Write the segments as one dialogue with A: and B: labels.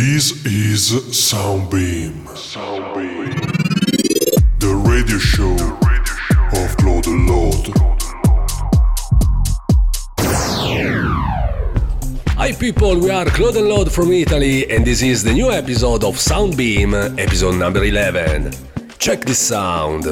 A: This is Soundbeam. Soundbeam. The radio show of Claude Lord.
B: Hi people, we are Claude and Lord from Italy and this is the new episode of Soundbeam, episode number 11. Check this sound.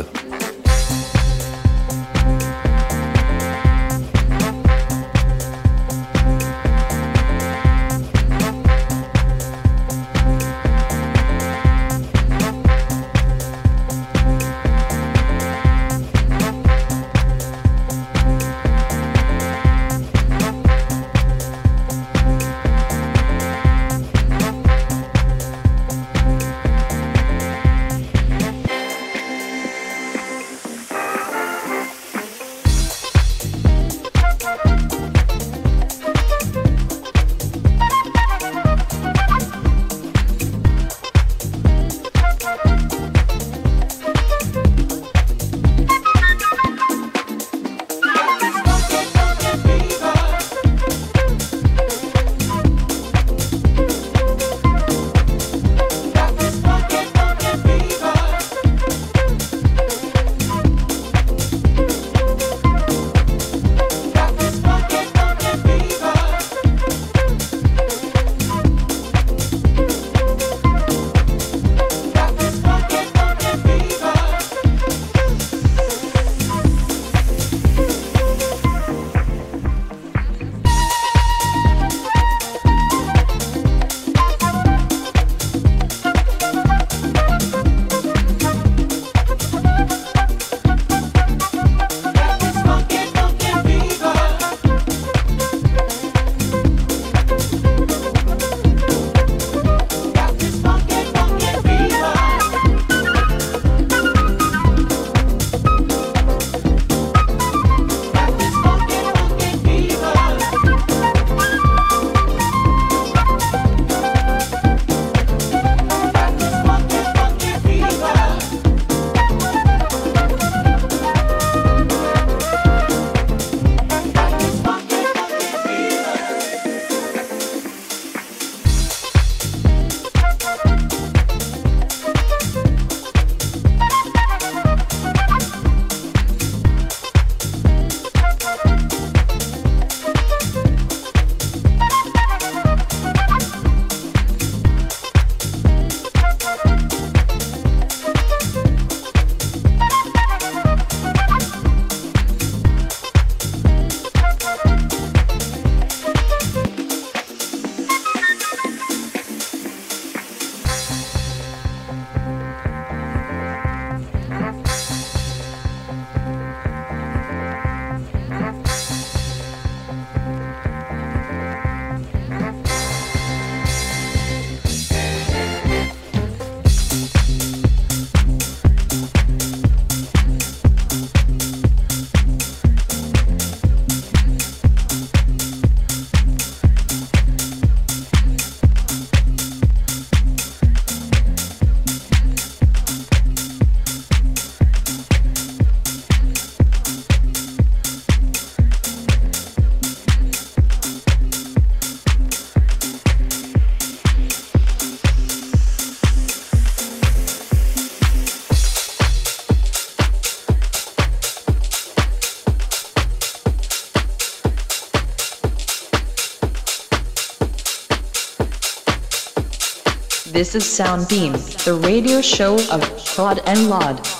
C: This is Soundbeam, the radio show of Claude and Laud.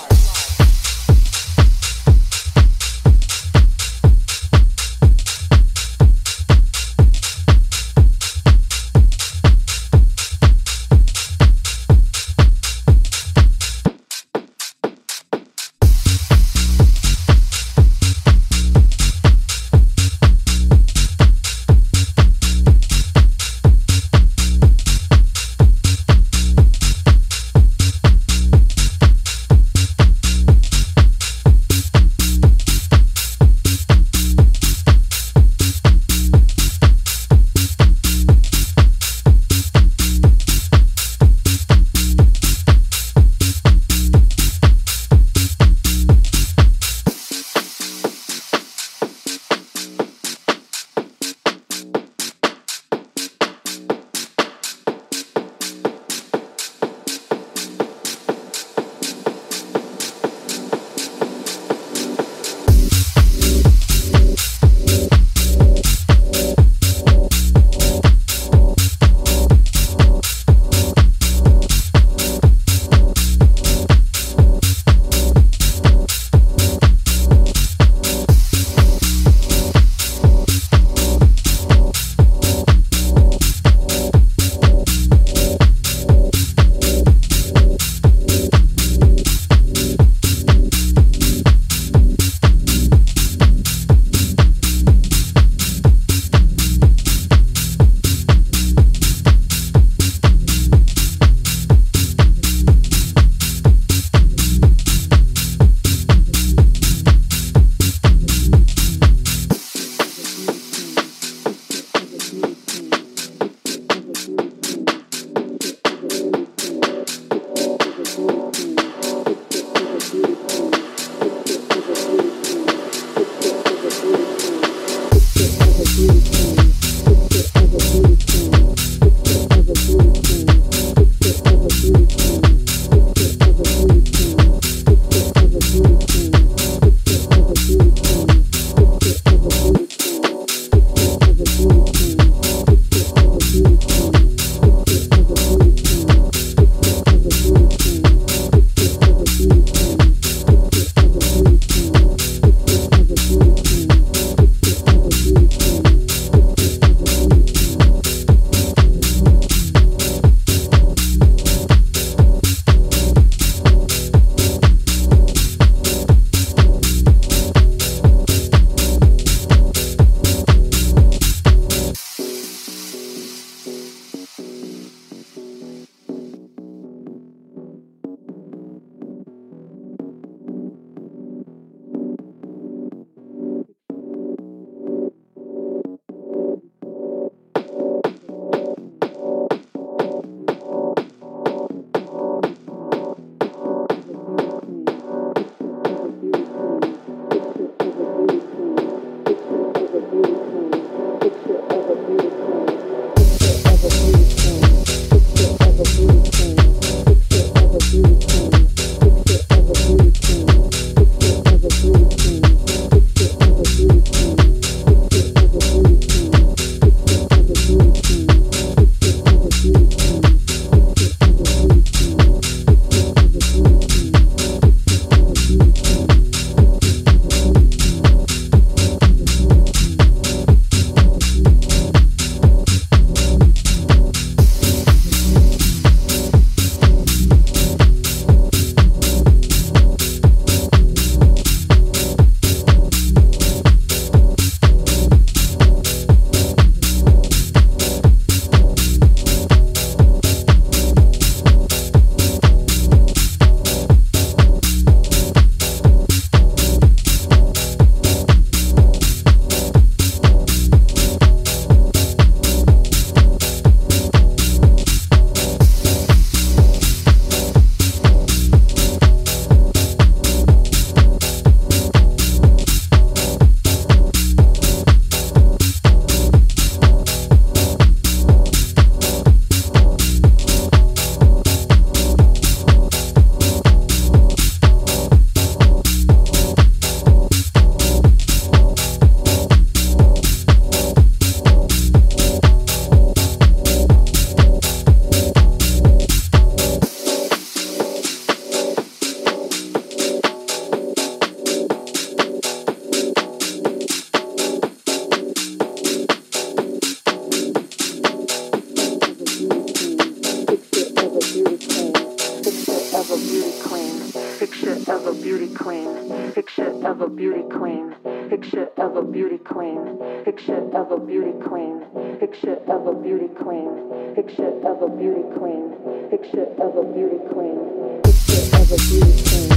D: Of a beauty queen. Picture of a beauty queen. Picture of a beauty queen. Picture of a beauty queen. Picture of a beauty queen.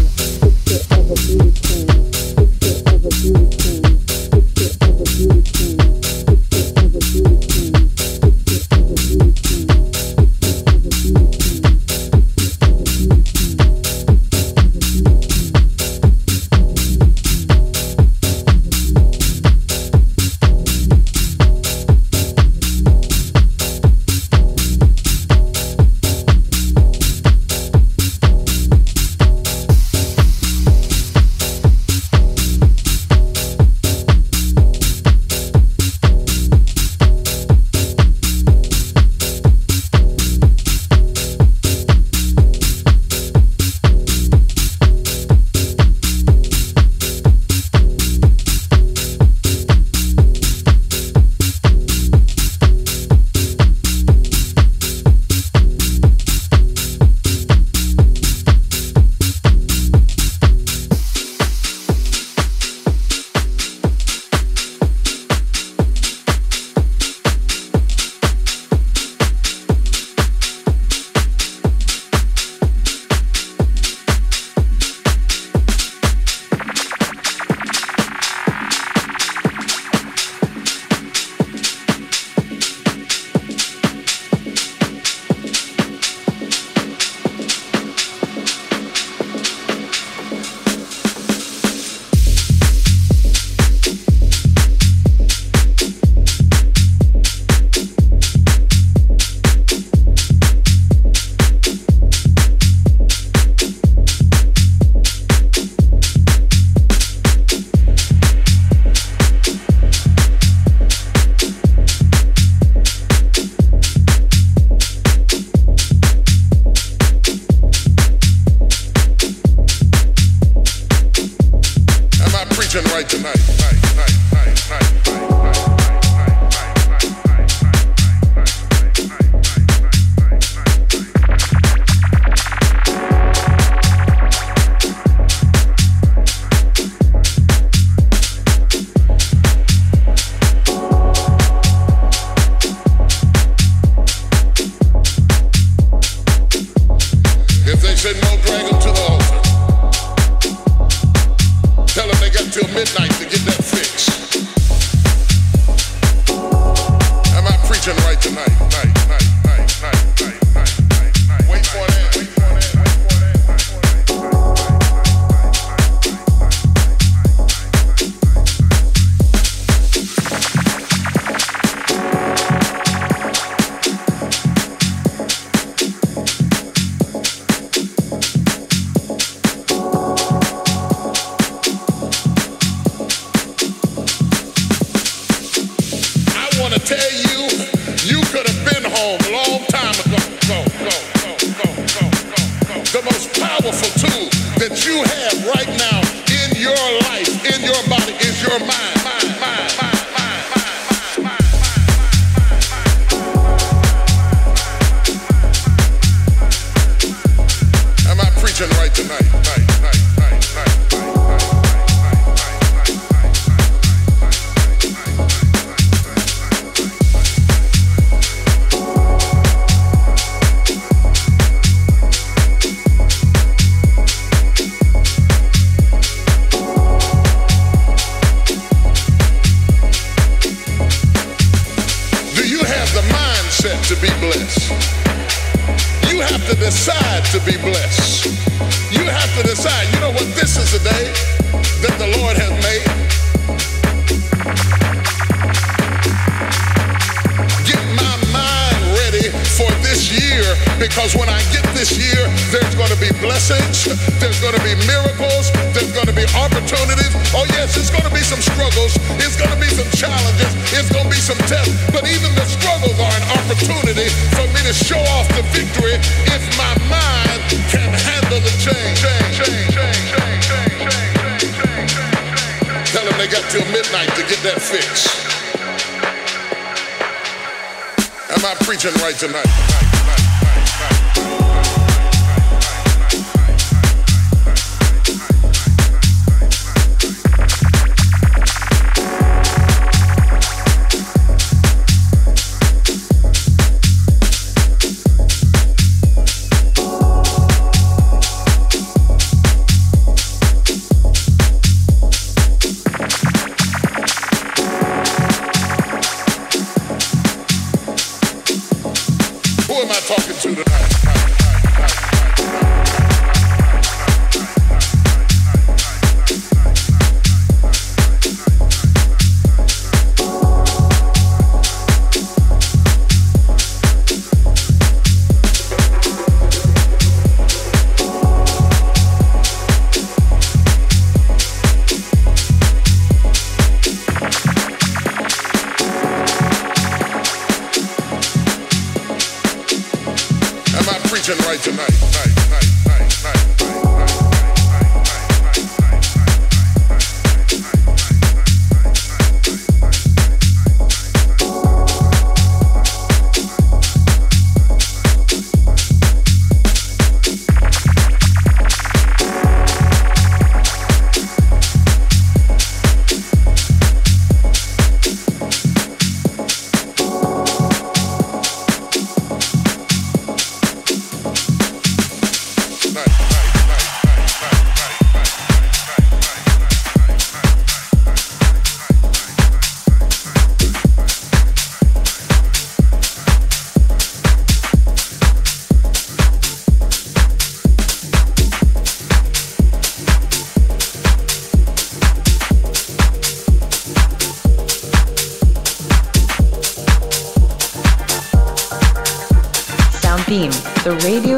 D: Picture of a beauty queen. Picture of a beauty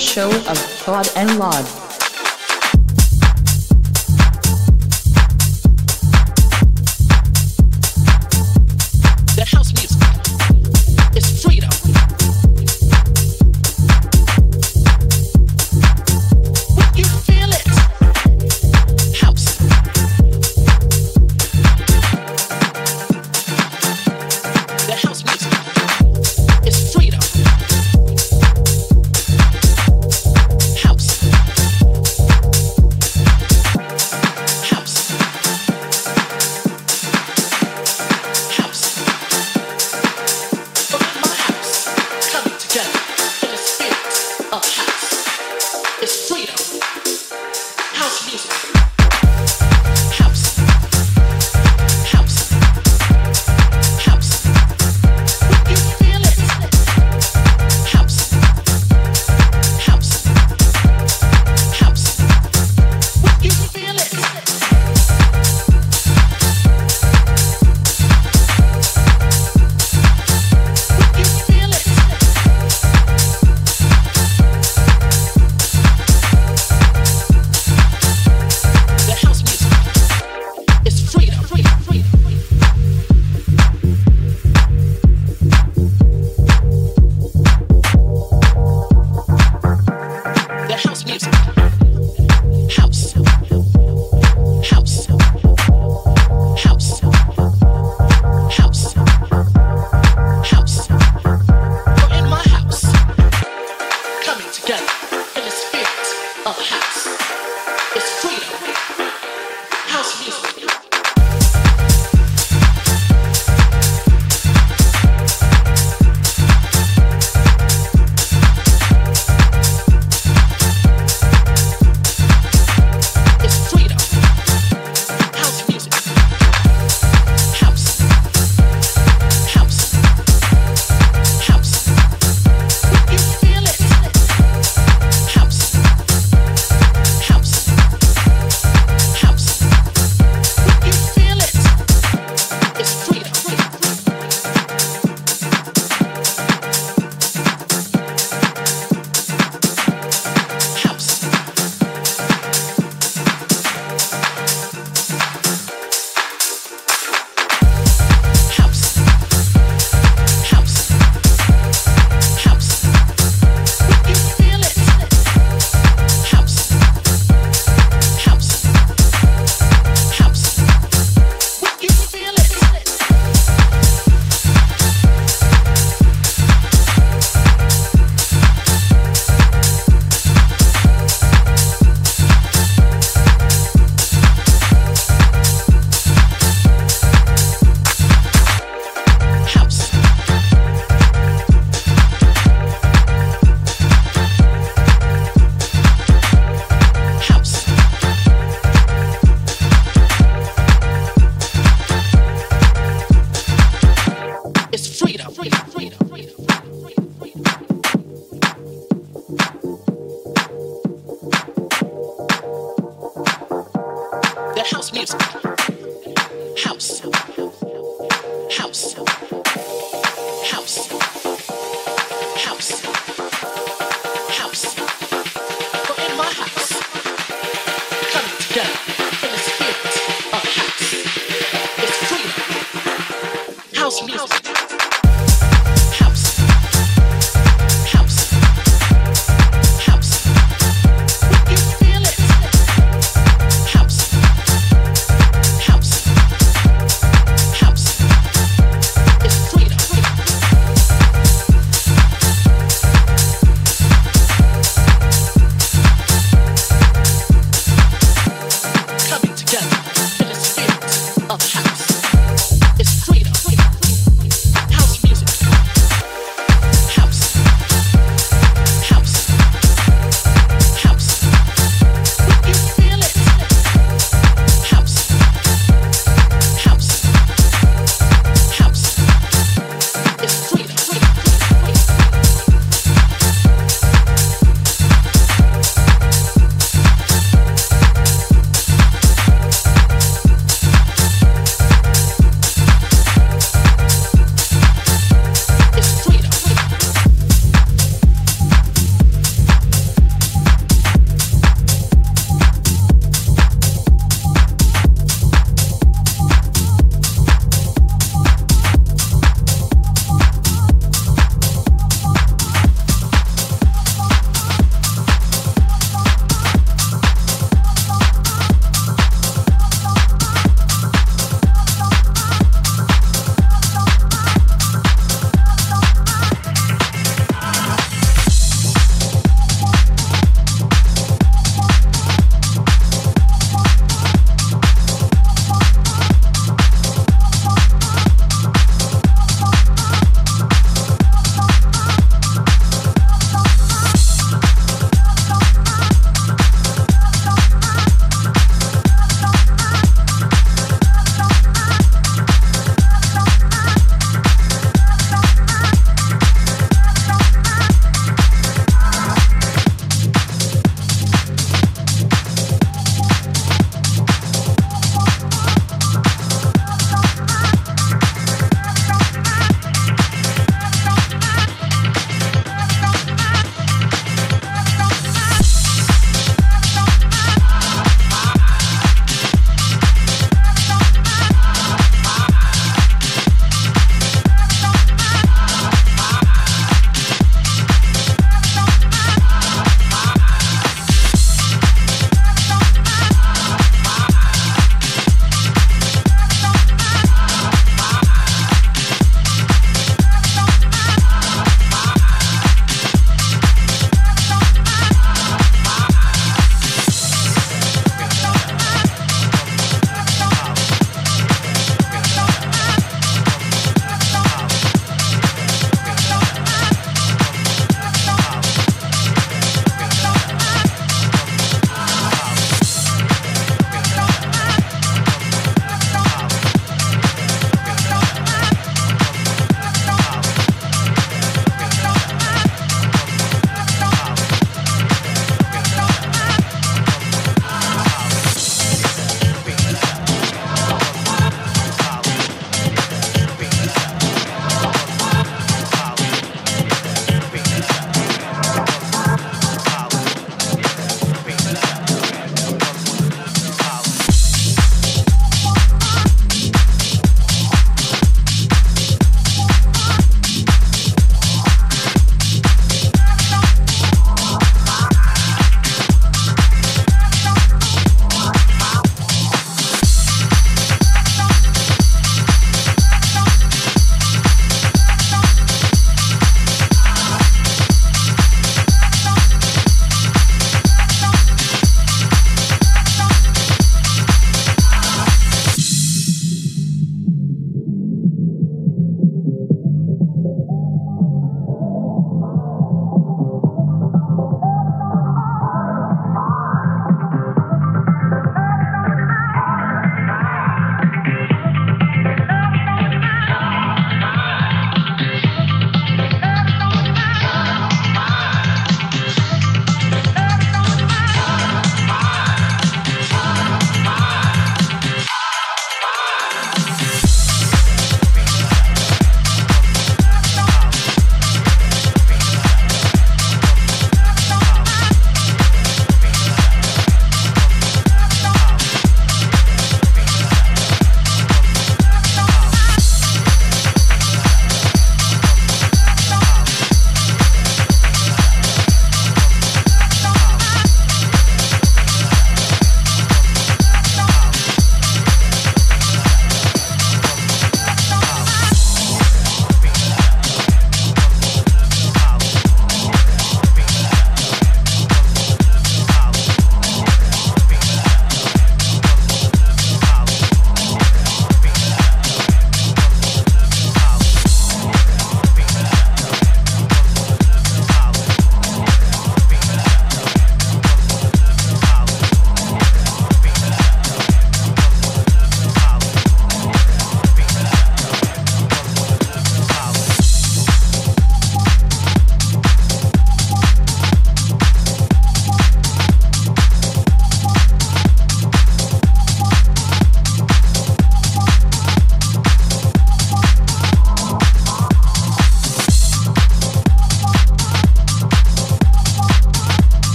B: show of Claude and Laud.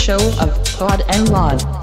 B: Show of Claude and Laud.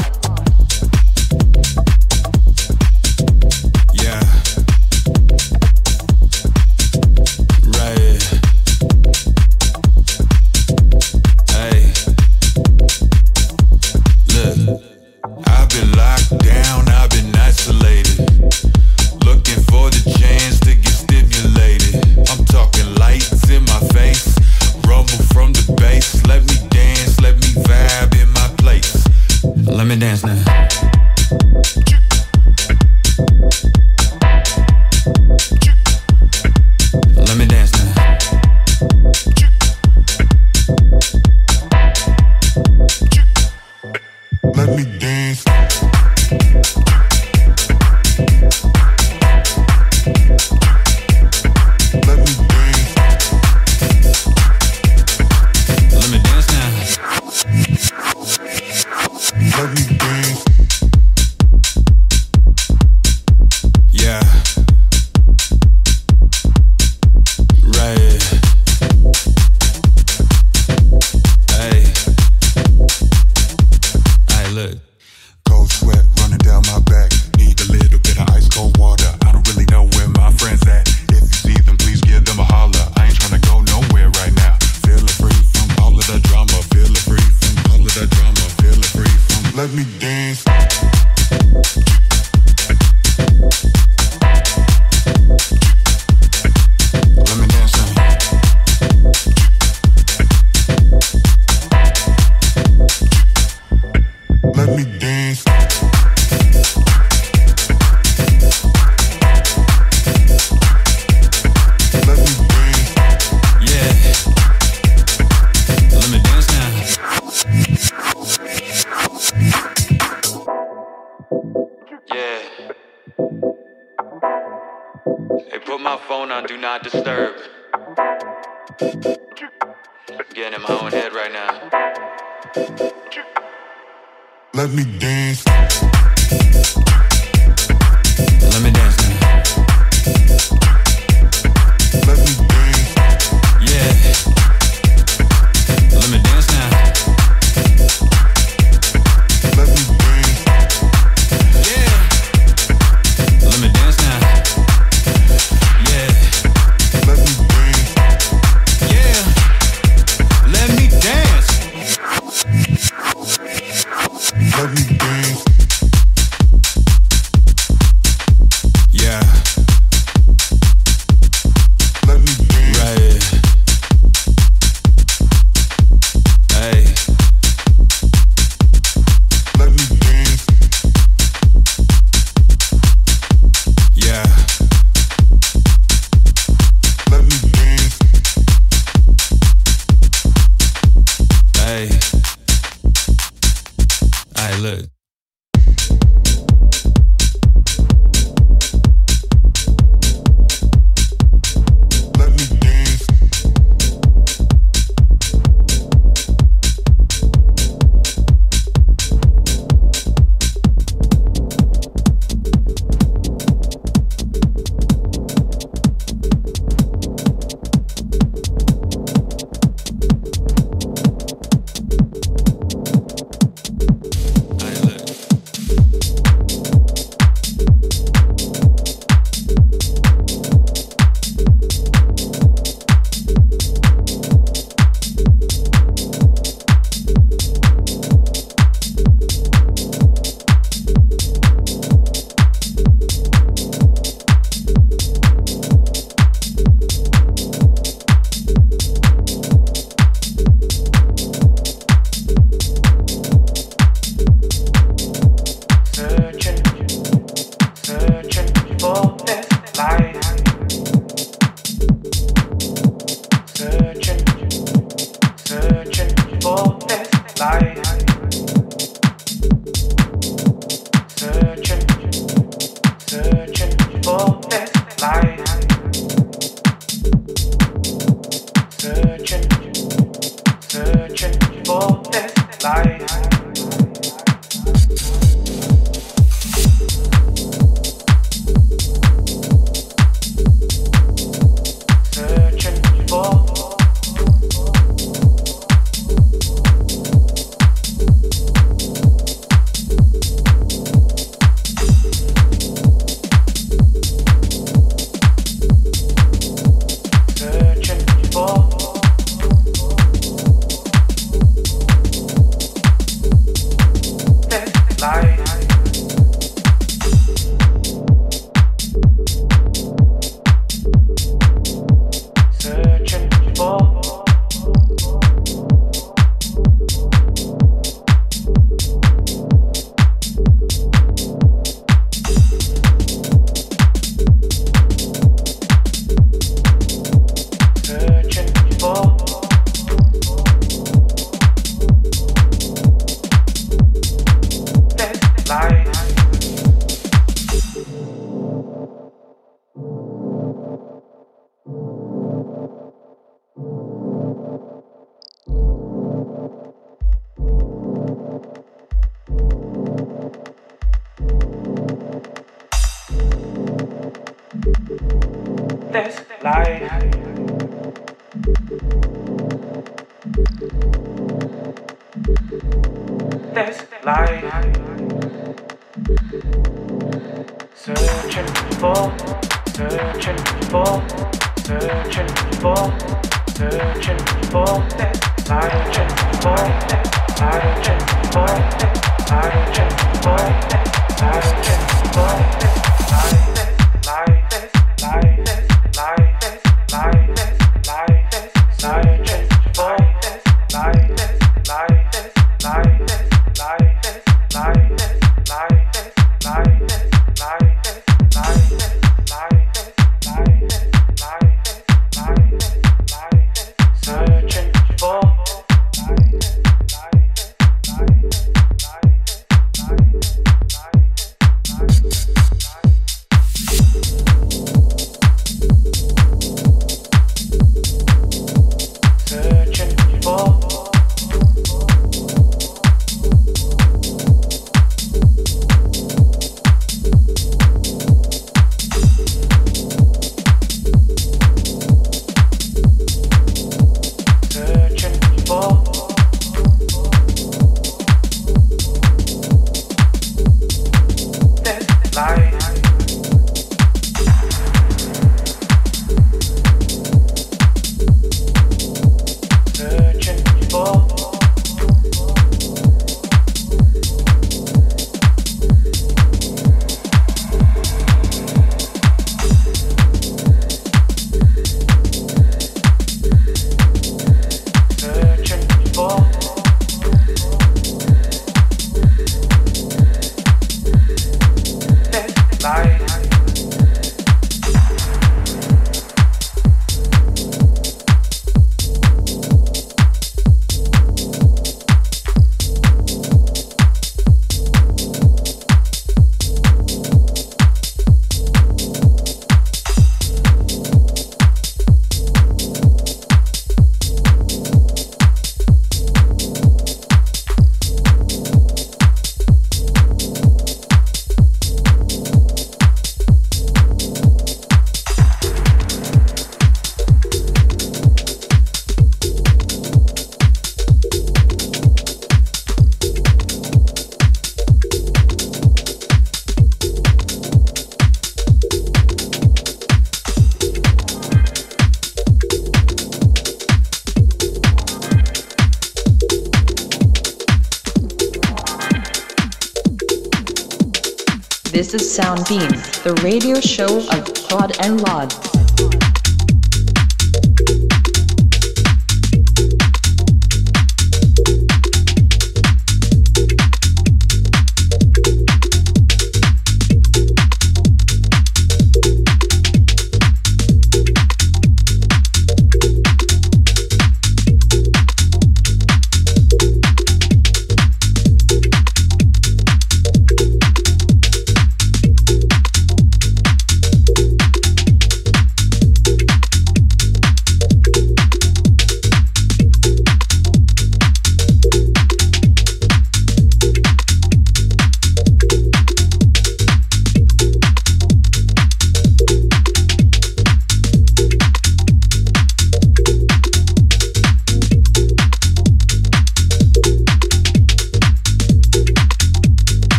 E: Sound Beam, the
B: radio show of Claude and Laud.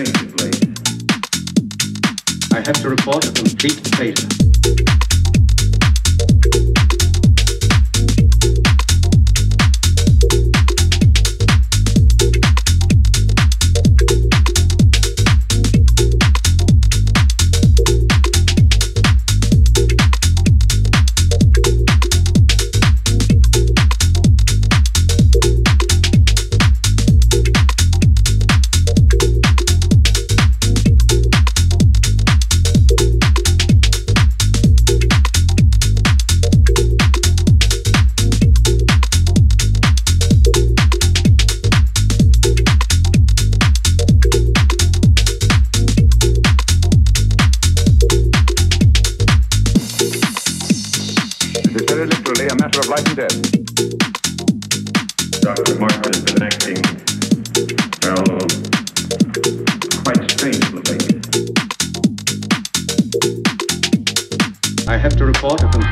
A: I
F: have to report a complete failure.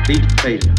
G: Complete failure.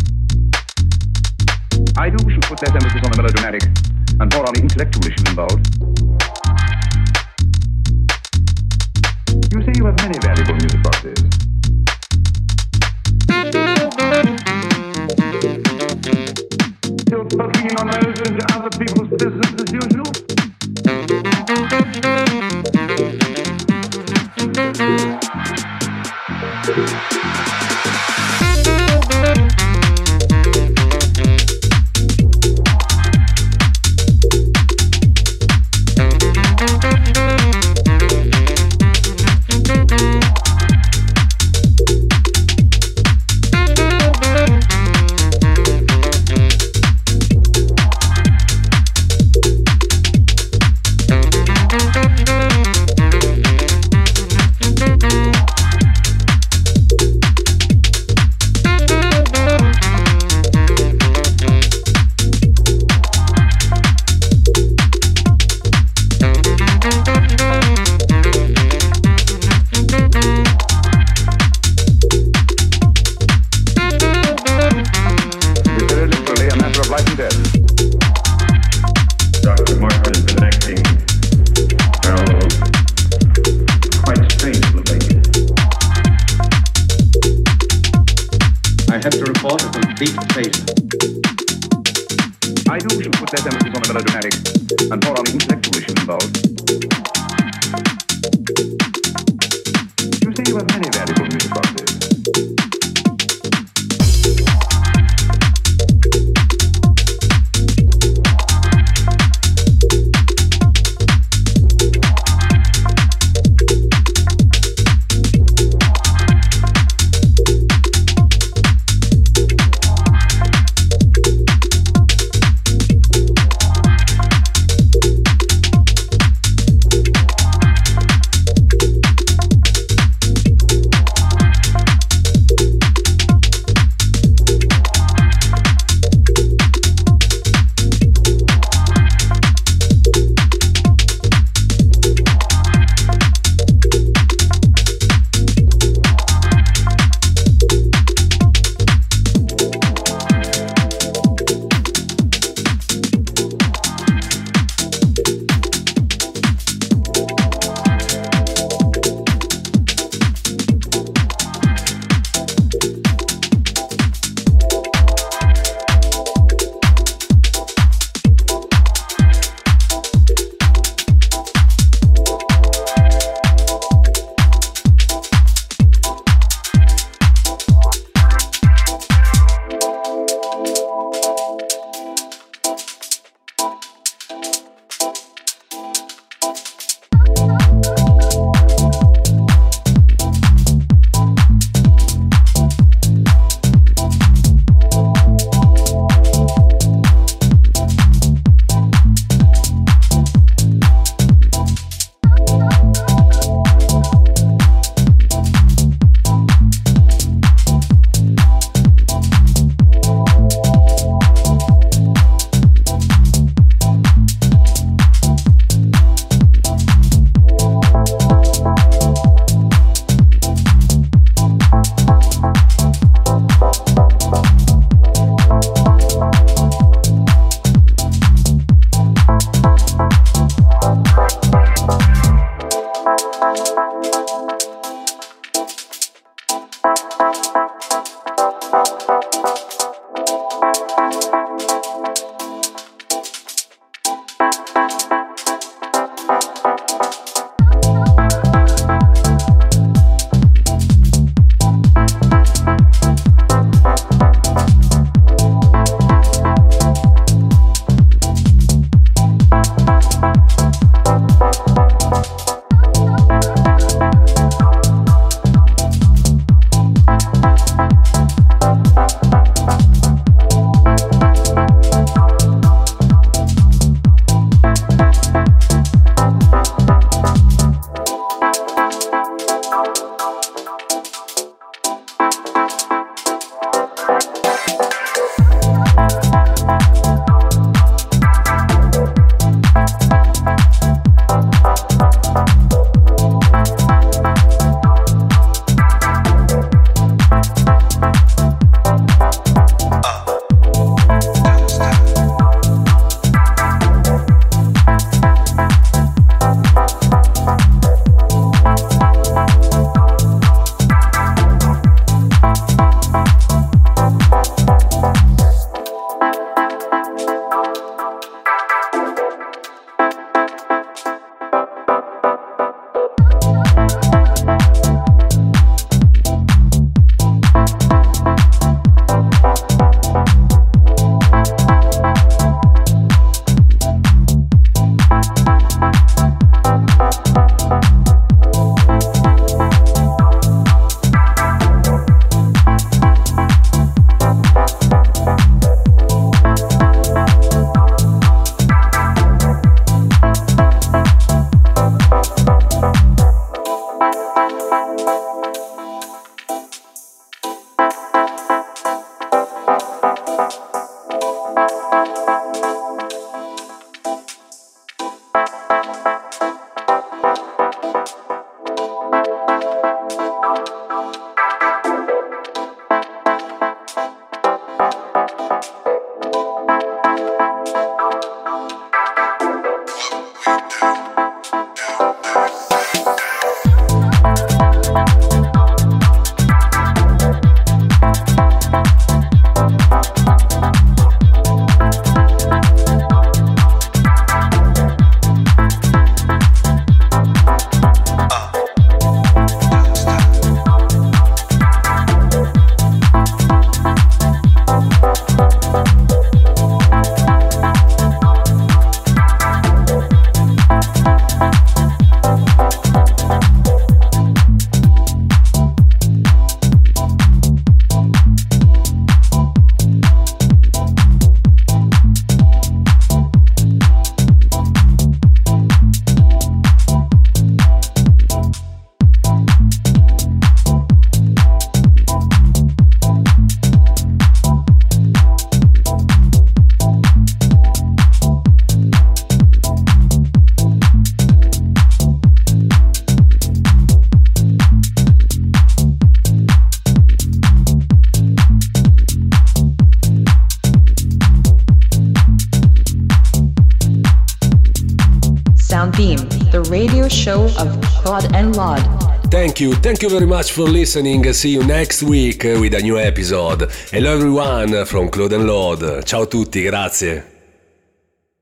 H: Thank you, thank you very much for listening. See you next week with a new episode. Hello everyone from Claude and Lord. Ciao a tutti, grazie.